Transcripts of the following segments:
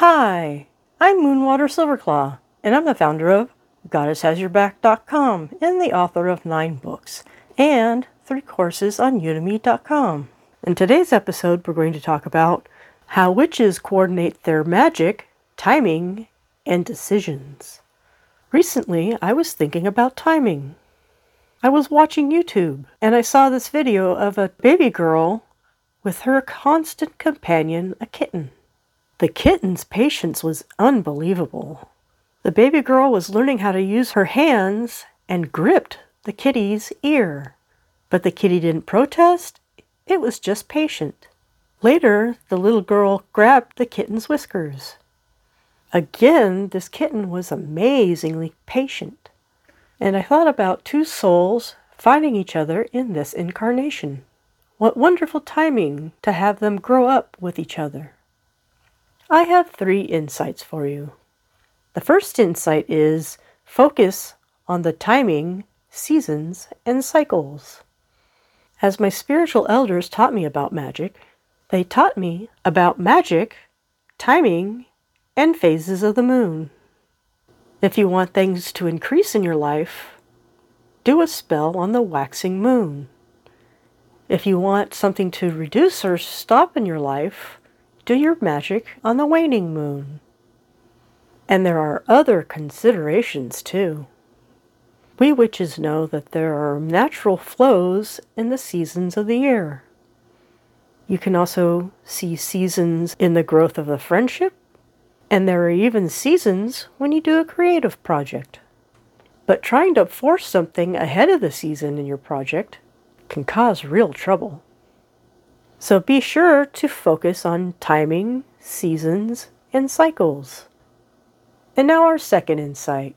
Hi, I'm Moonwater Silverclaw, and I'm the founder of GoddessHasYourBack.com and the author of nine books and three courses on Udemy.com. In today's episode, we're going to talk about how witches coordinate their magic, timing, and decisions. Recently, I was thinking about timing. I was watching YouTube and I saw this video of a baby girl with her constant companion, a kitten. The kitten's patience was unbelievable. The baby girl was learning how to use her hands and gripped the kitty's ear. But the kitty didn't protest, it was just patient. Later, the little girl grabbed the kitten's whiskers. Again, this kitten was amazingly patient. And I thought about two souls finding each other in this incarnation. What wonderful timing to have them grow up with each other. I have three insights for you. The first insight is focus on the timing, seasons, and cycles. As my spiritual elders taught me about magic, they taught me about magic, timing, and phases of the moon. If you want things to increase in your life, do a spell on the waxing moon. If you want something to reduce or stop in your life, do your magic on the waning moon. And there are other considerations too. We witches know that there are natural flows in the seasons of the year. You can also see seasons in the growth of a friendship and there are even seasons when you do a creative project. But trying to force something ahead of the season in your project can cause real trouble. So be sure to focus on timing, seasons, and cycles. And now our second insight.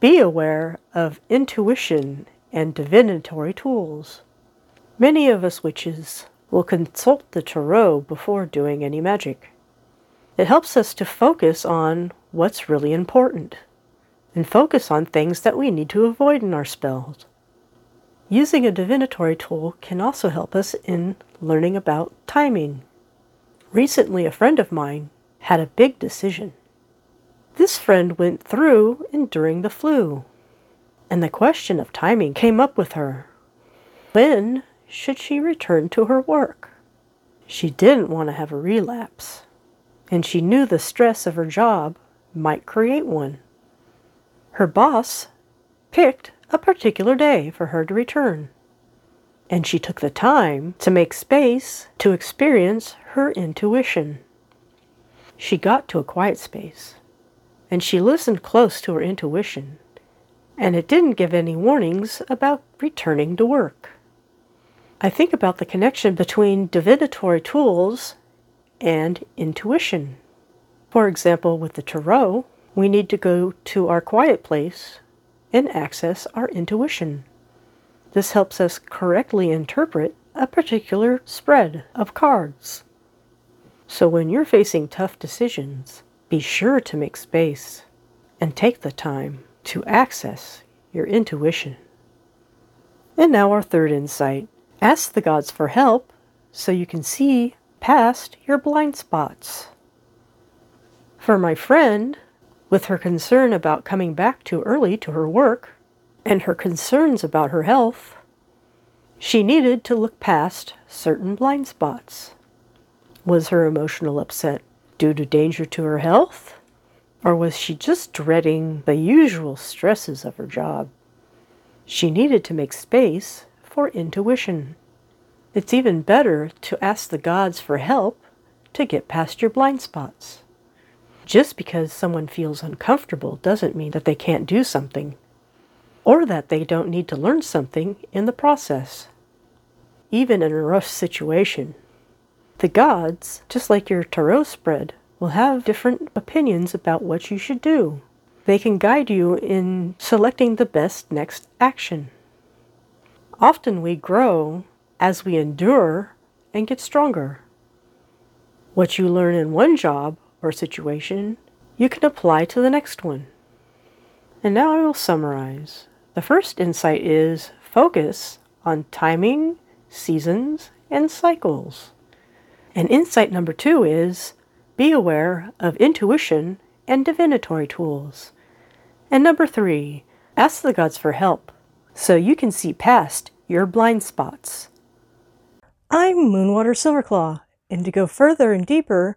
Be aware of intuition and divinatory tools. Many of us witches will consult the tarot before doing any magic. It helps us to focus on what's really important and focus on things that we need to avoid in our spells. Using a divinatory tool can also help us in learning about timing. Recently, a friend of mine had a big decision. This friend went through enduring the flu, and the question of timing came up with her. When should she return to her work? She didn't want to have a relapse and she knew the stress of her job might create one. Her boss picked a particular day for her to return, and she took the time to make space to experience her intuition. She got to a quiet space, and she listened close to her intuition, and it didn't give any warnings about returning to work. I think about the connection between divinatory tools and intuition. For example, with the tarot, we need to go to our quiet place and access our intuition. This helps us correctly interpret a particular spread of cards. So when you're facing tough decisions, be sure to make space and take the time to access your intuition. And now, our third insight ask the gods for help so you can see past your blind spots. For my friend, with her concern about coming back too early to her work and her concerns about her health, she needed to look past certain blind spots. Was her emotional upset due to danger to her health? Or was she just dreading the usual stresses of her job? She needed to make space for intuition. It's even better to ask the gods for help to get past your blind spots. Just because someone feels uncomfortable doesn't mean that they can't do something, or that they don't need to learn something in the process. Even in a rough situation, the gods, just like your tarot spread, will have different opinions about what you should do. They can guide you in selecting the best next action. Often we grow as we endure and get stronger. What you learn in one job or situation, you can apply to the next one. And now I will summarize. The first insight is focus on timing, seasons, and cycles. And insight number two is Be aware of intuition and divinatory tools. And number three, ask the gods for help so you can see past your blind spots. I'm Moonwater Silverclaw, and to go further and deeper,